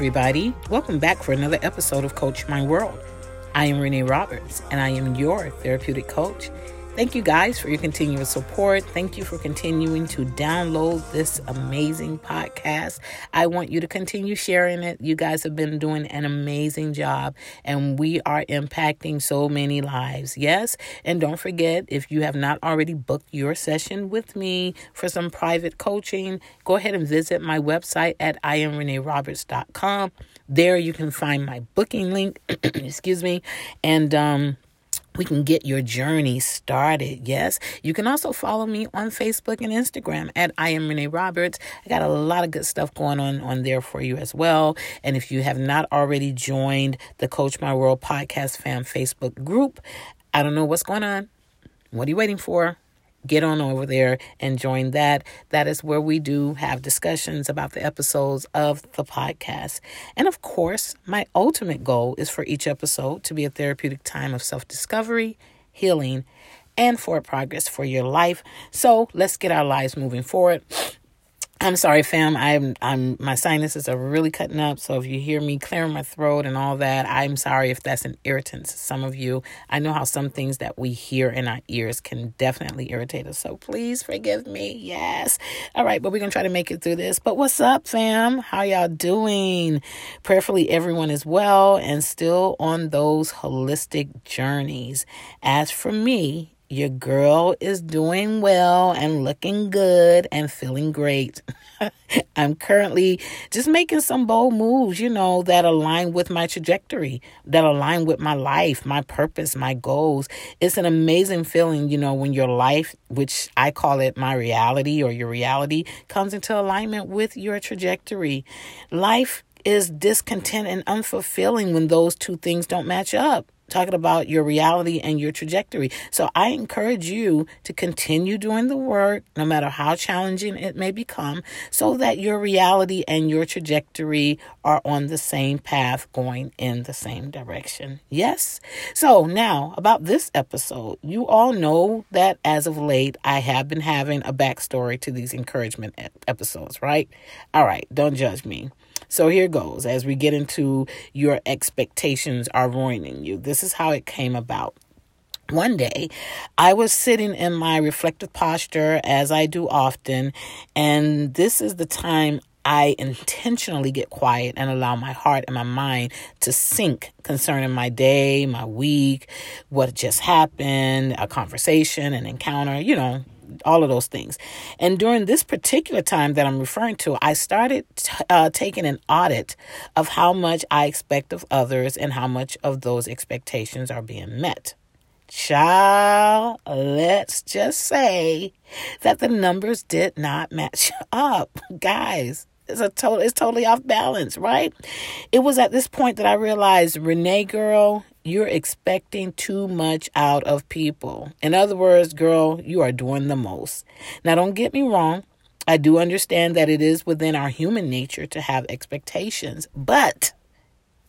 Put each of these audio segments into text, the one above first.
Everybody. Welcome back for another episode of Coach My World. I am Renee Roberts, and I am your therapeutic coach. Thank you guys for your continuous support. Thank you for continuing to download this amazing podcast. I want you to continue sharing it. You guys have been doing an amazing job, and we are impacting so many lives. Yes. And don't forget, if you have not already booked your session with me for some private coaching, go ahead and visit my website at imreneeroberts.com. There you can find my booking link. Excuse me. And, um, we can get your journey started. Yes. You can also follow me on Facebook and Instagram at I am Renee Roberts. I got a lot of good stuff going on on there for you as well. And if you have not already joined the Coach My World Podcast Fam Facebook group, I don't know what's going on. What are you waiting for? Get on over there and join that. That is where we do have discussions about the episodes of the podcast. And of course, my ultimate goal is for each episode to be a therapeutic time of self discovery, healing, and for progress for your life. So let's get our lives moving forward. I'm sorry, fam. I'm I'm my sinuses are really cutting up. So if you hear me clearing my throat and all that, I'm sorry if that's an irritant to some of you. I know how some things that we hear in our ears can definitely irritate us. So please forgive me. Yes. All right, but we're gonna try to make it through this. But what's up, fam? How y'all doing? Prayerfully everyone is well and still on those holistic journeys. As for me, your girl is doing well and looking good and feeling great. I'm currently just making some bold moves, you know, that align with my trajectory, that align with my life, my purpose, my goals. It's an amazing feeling, you know, when your life, which I call it my reality or your reality, comes into alignment with your trajectory. Life is discontent and unfulfilling when those two things don't match up talking about your reality and your trajectory. So I encourage you to continue doing the work, no matter how challenging it may become, so that your reality and your trajectory are on the same path, going in the same direction. Yes? So now about this episode, you all know that as of late, I have been having a backstory to these encouragement episodes, right? All right, don't judge me. So here goes as we get into your expectations are ruining you. This is how it came about. One day, I was sitting in my reflective posture as I do often, and this is the time I intentionally get quiet and allow my heart and my mind to sync concerning my day, my week, what just happened, a conversation, an encounter, you know, all of those things. And during this particular time that I'm referring to, I started uh, taking an audit of how much I expect of others and how much of those expectations are being met. Child, let's just say that the numbers did not match up. Guys, it's a total it's totally off balance, right? It was at this point that I realized, Renee girl, you're expecting too much out of people. In other words, girl, you are doing the most. Now, don't get me wrong. I do understand that it is within our human nature to have expectations, but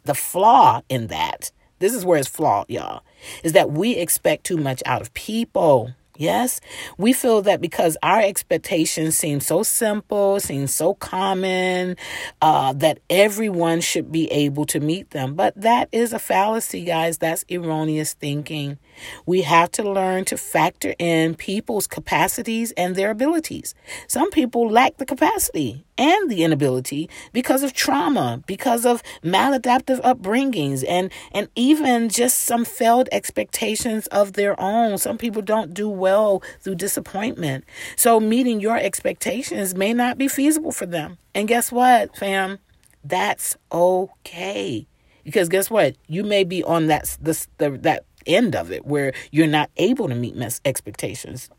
the flaw in that, this is where it's flawed, y'all, is that we expect too much out of people. Yes, we feel that because our expectations seem so simple, seem so common, uh, that everyone should be able to meet them. But that is a fallacy, guys. That's erroneous thinking. We have to learn to factor in people's capacities and their abilities. Some people lack the capacity and the inability because of trauma, because of maladaptive upbringings, and, and even just some failed expectations of their own. Some people don't do well through disappointment. So meeting your expectations may not be feasible for them. And guess what, fam? That's okay. Because guess what? You may be on that the, the that end of it where you're not able to meet expectations.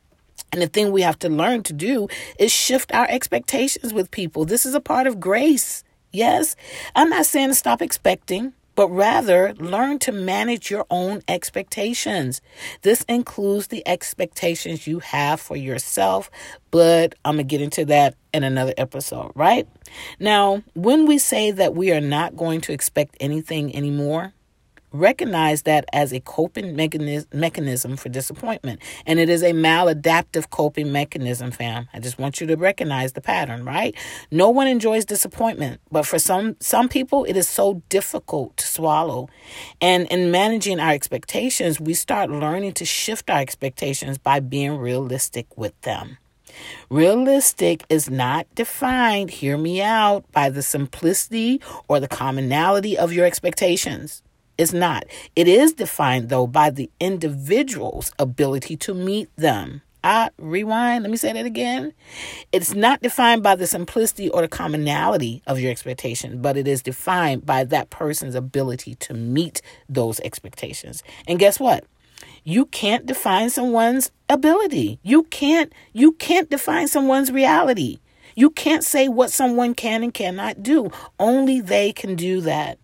And the thing we have to learn to do is shift our expectations with people. This is a part of grace. Yes, I'm not saying to stop expecting but rather learn to manage your own expectations. This includes the expectations you have for yourself, but I'm going to get into that in another episode, right? Now, when we say that we are not going to expect anything anymore, recognize that as a coping mechanism for disappointment. And it is a maladaptive coping mechanism, fam. I just want you to recognize the pattern, right? No one enjoys disappointment, but for some some people it is so difficult to swallow. And in managing our expectations, we start learning to shift our expectations by being realistic with them. Realistic is not defined, hear me out, by the simplicity or the commonality of your expectations. It's not. It is defined, though, by the individual's ability to meet them. I rewind. Let me say that again. It's not defined by the simplicity or the commonality of your expectation, but it is defined by that person's ability to meet those expectations. And guess what? You can't define someone's ability. You can't you can't define someone's reality. You can't say what someone can and cannot do. Only they can do that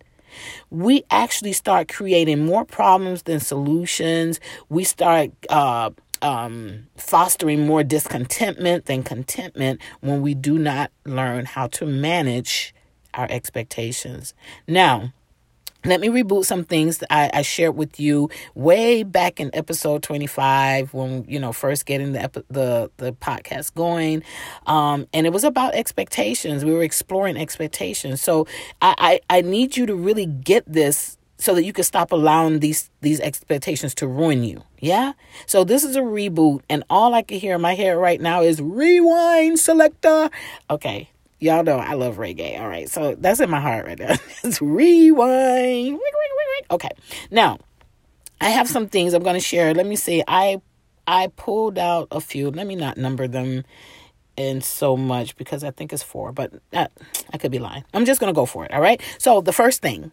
we actually start creating more problems than solutions. We start uh, um, fostering more discontentment than contentment when we do not learn how to manage our expectations. Now, let me reboot some things that I, I, shared with you way back in episode 25 when you know first getting the the the podcast going. Um, and it was about expectations. We were exploring expectations. So I, I i need you to really get this so that you can stop allowing these these expectations to ruin you. Yeah? So this is a reboot and all i can hear in my head right now is rewind selector. Okay Y'all know I love reggae. All right. So that's in my heart right now. Let's rewind. Okay. Now, I have some things I'm going to share. Let me see. I I pulled out a few. Let me not number them in so much because I think it's four, but I, I could be lying. I'm just going to go for it. All right. So the first thing,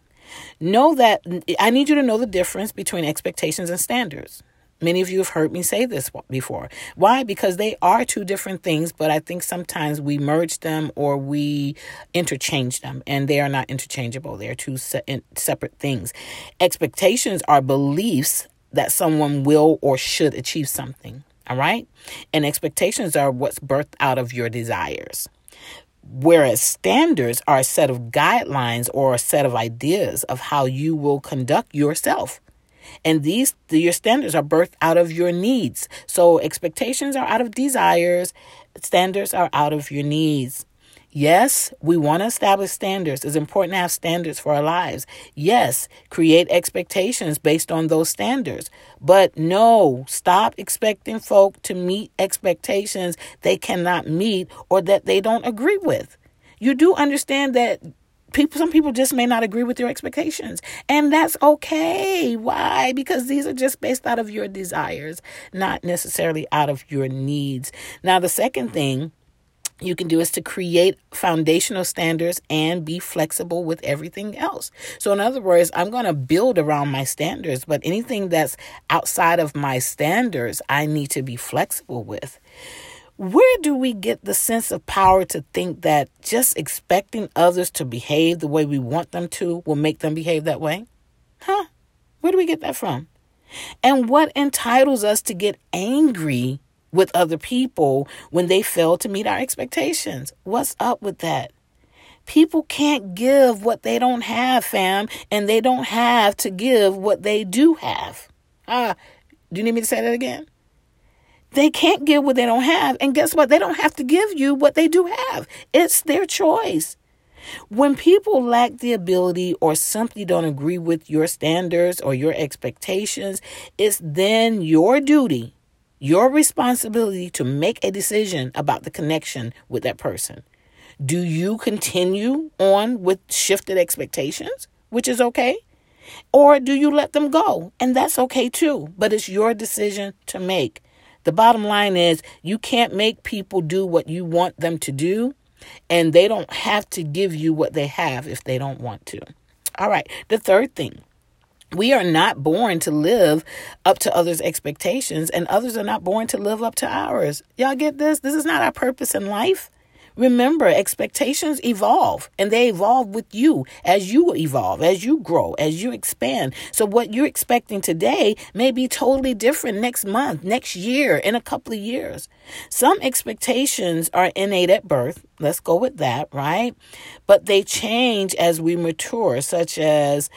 know that I need you to know the difference between expectations and standards. Many of you have heard me say this before. Why? Because they are two different things, but I think sometimes we merge them or we interchange them, and they are not interchangeable. They are two se- separate things. Expectations are beliefs that someone will or should achieve something. All right? And expectations are what's birthed out of your desires. Whereas standards are a set of guidelines or a set of ideas of how you will conduct yourself. And these your standards are birthed out of your needs. So expectations are out of desires, standards are out of your needs. Yes, we want to establish standards. It's important to have standards for our lives. Yes, create expectations based on those standards. But no, stop expecting folk to meet expectations they cannot meet or that they don't agree with. You do understand that people some people just may not agree with your expectations and that's okay why because these are just based out of your desires not necessarily out of your needs now the second thing you can do is to create foundational standards and be flexible with everything else. So, in other words, I'm going to build around my standards, but anything that's outside of my standards, I need to be flexible with. Where do we get the sense of power to think that just expecting others to behave the way we want them to will make them behave that way? Huh? Where do we get that from? And what entitles us to get angry with other people when they fail to meet our expectations? What's up with that? People can't give what they don't have, fam, and they don't have to give what they do have. Ah, do you need me to say that again? They can't give what they don't have. And guess what? They don't have to give you what they do have. It's their choice. When people lack the ability or simply don't agree with your standards or your expectations, it's then your duty, your responsibility to make a decision about the connection with that person. Do you continue on with shifted expectations, which is okay? Or do you let them go? And that's okay too, but it's your decision to make. The bottom line is you can't make people do what you want them to do, and they don't have to give you what they have if they don't want to. All right, the third thing. We are not born to live up to others' expectations, and others are not born to live up to ours. Y'all get this? This is not our purpose in life. Remember, expectations evolve and they evolve with you as you evolve, as you grow, as you expand. So, what you're expecting today may be totally different next month, next year, in a couple of years. Some expectations are innate at birth. Let's go with that, right? But they change as we mature, such as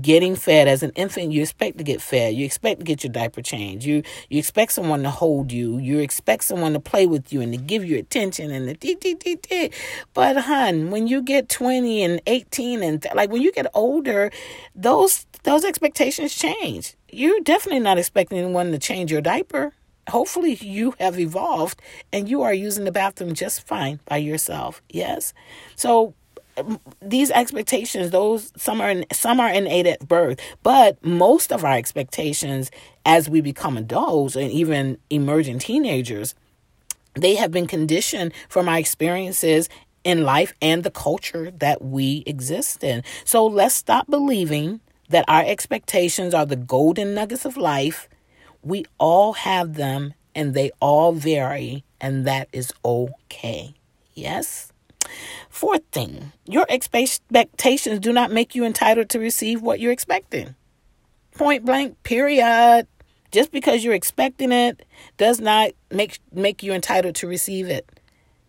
getting fed. As an infant, you expect to get fed. You expect to get your diaper changed. You you expect someone to hold you. You expect someone to play with you and to give you attention and the dee dee dee dee. But hun, when you get 20 and 18 and th- like when you get older, those those expectations change. You're definitely not expecting anyone to change your diaper hopefully you have evolved and you are using the bathroom just fine by yourself. Yes? So um, these expectations those some are in, some are innate at birth but most of our expectations as we become adults and even emerging teenagers they have been conditioned from our experiences in life and the culture that we exist in. So let's stop believing that our expectations are the golden nuggets of life we all have them and they all vary, and that is okay. Yes? Fourth thing, your expectations do not make you entitled to receive what you're expecting. Point blank, period. Just because you're expecting it does not make make you entitled to receive it.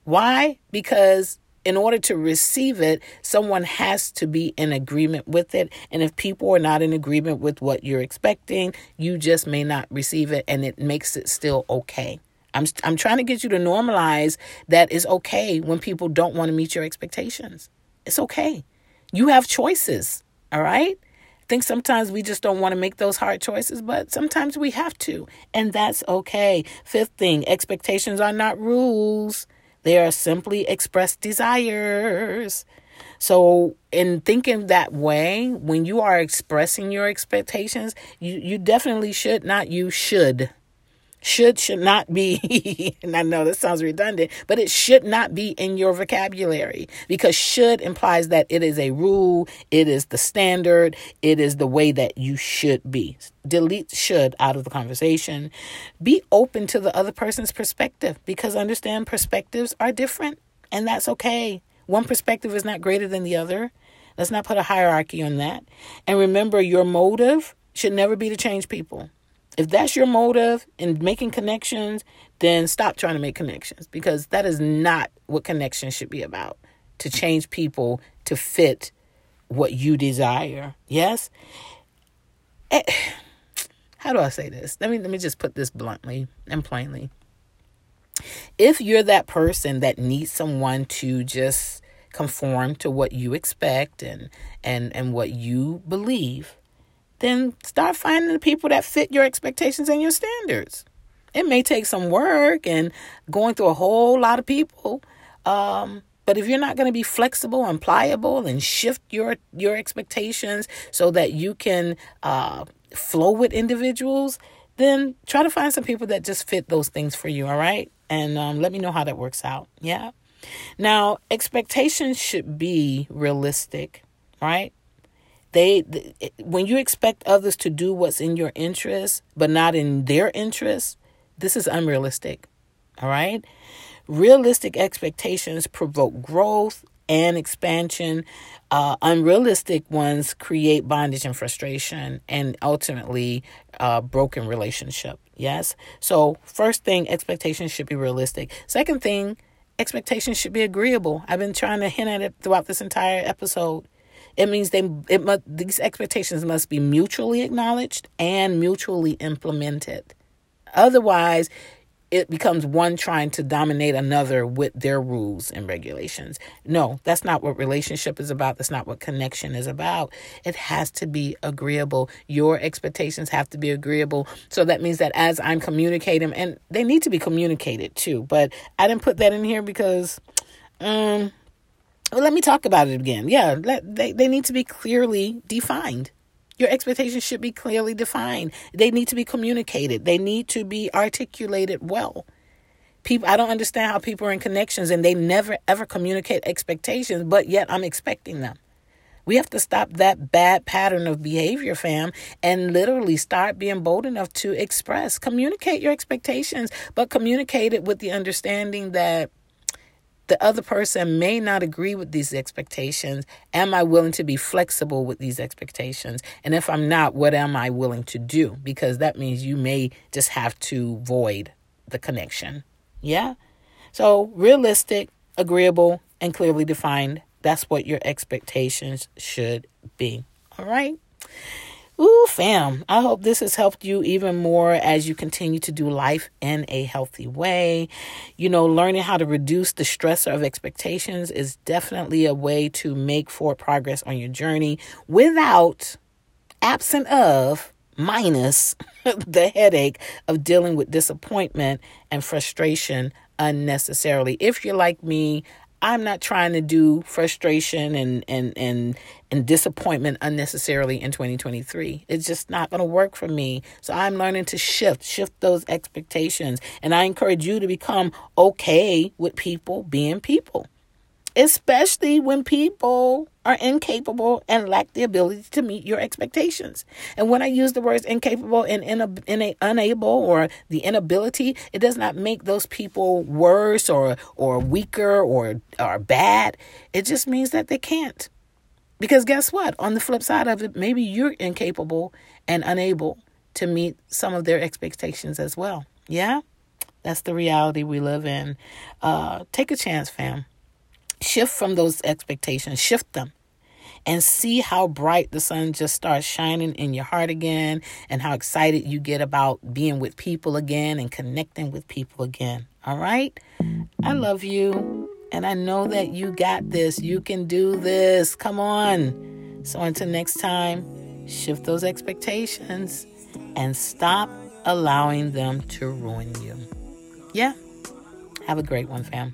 Why? Because in order to receive it, someone has to be in agreement with it. And if people are not in agreement with what you're expecting, you just may not receive it and it makes it still okay. I'm I'm trying to get you to normalize that it's okay when people don't want to meet your expectations. It's okay. You have choices, all right? I think sometimes we just don't want to make those hard choices, but sometimes we have to, and that's okay. Fifth thing, expectations are not rules. They are simply expressed desires. So, in thinking that way, when you are expressing your expectations, you, you definitely should not, you should should should not be and I know this sounds redundant, but it should not be in your vocabulary because should implies that it is a rule, it is the standard, it is the way that you should be. Delete should out of the conversation. Be open to the other person's perspective because understand perspectives are different and that's okay. One perspective is not greater than the other. Let's not put a hierarchy on that. And remember, your motive should never be to change people. If that's your motive in making connections, then stop trying to make connections because that is not what connections should be about to change people to fit what you desire. Yes? Eh, how do I say this? Let me let me just put this bluntly and plainly. If you're that person that needs someone to just conform to what you expect and and and what you believe, then start finding the people that fit your expectations and your standards. It may take some work and going through a whole lot of people. Um, but if you're not going to be flexible and pliable and shift your your expectations so that you can uh, flow with individuals, then try to find some people that just fit those things for you. All right, and um, let me know how that works out. Yeah. Now, expectations should be realistic, right? They when you expect others to do what's in your interest but not in their interest this is unrealistic all right? Realistic expectations provoke growth and expansion. Uh, unrealistic ones create bondage and frustration and ultimately uh, broken relationship yes? So first thing expectations should be realistic. Second thing expectations should be agreeable. I've been trying to hint at it throughout this entire episode it means they it must, these expectations must be mutually acknowledged and mutually implemented. Otherwise, it becomes one trying to dominate another with their rules and regulations. No, that's not what relationship is about. That's not what connection is about. It has to be agreeable. Your expectations have to be agreeable. So that means that as I'm communicating, and they need to be communicated too, but I didn't put that in here because um well, let me talk about it again. Yeah, let, they, they need to be clearly defined. Your expectations should be clearly defined. They need to be communicated. They need to be articulated well. People I don't understand how people are in connections and they never ever communicate expectations, but yet I'm expecting them. We have to stop that bad pattern of behavior, fam, and literally start being bold enough to express, communicate your expectations, but communicate it with the understanding that the other person may not agree with these expectations. Am I willing to be flexible with these expectations? And if I'm not, what am I willing to do? Because that means you may just have to void the connection. Yeah? So, realistic, agreeable, and clearly defined. That's what your expectations should be. All right? Ooh, fam, I hope this has helped you even more as you continue to do life in a healthy way. You know, learning how to reduce the stressor of expectations is definitely a way to make forward progress on your journey without, absent of, minus the headache of dealing with disappointment and frustration unnecessarily. If you're like me, I'm not trying to do frustration and and and and disappointment unnecessarily in 2023. It's just not going to work for me. So I'm learning to shift, shift those expectations, and I encourage you to become okay with people being people especially when people are incapable and lack the ability to meet your expectations. And when I use the words incapable and in in a unable or the inability, it does not make those people worse or or weaker or or bad. It just means that they can't. Because guess what? On the flip side of it, maybe you're incapable and unable to meet some of their expectations as well. Yeah? That's the reality we live in. Uh, take a chance, fam. Shift from those expectations, shift them, and see how bright the sun just starts shining in your heart again, and how excited you get about being with people again and connecting with people again. All right? I love you, and I know that you got this. You can do this. Come on. So until next time, shift those expectations and stop allowing them to ruin you. Yeah. Have a great one, fam.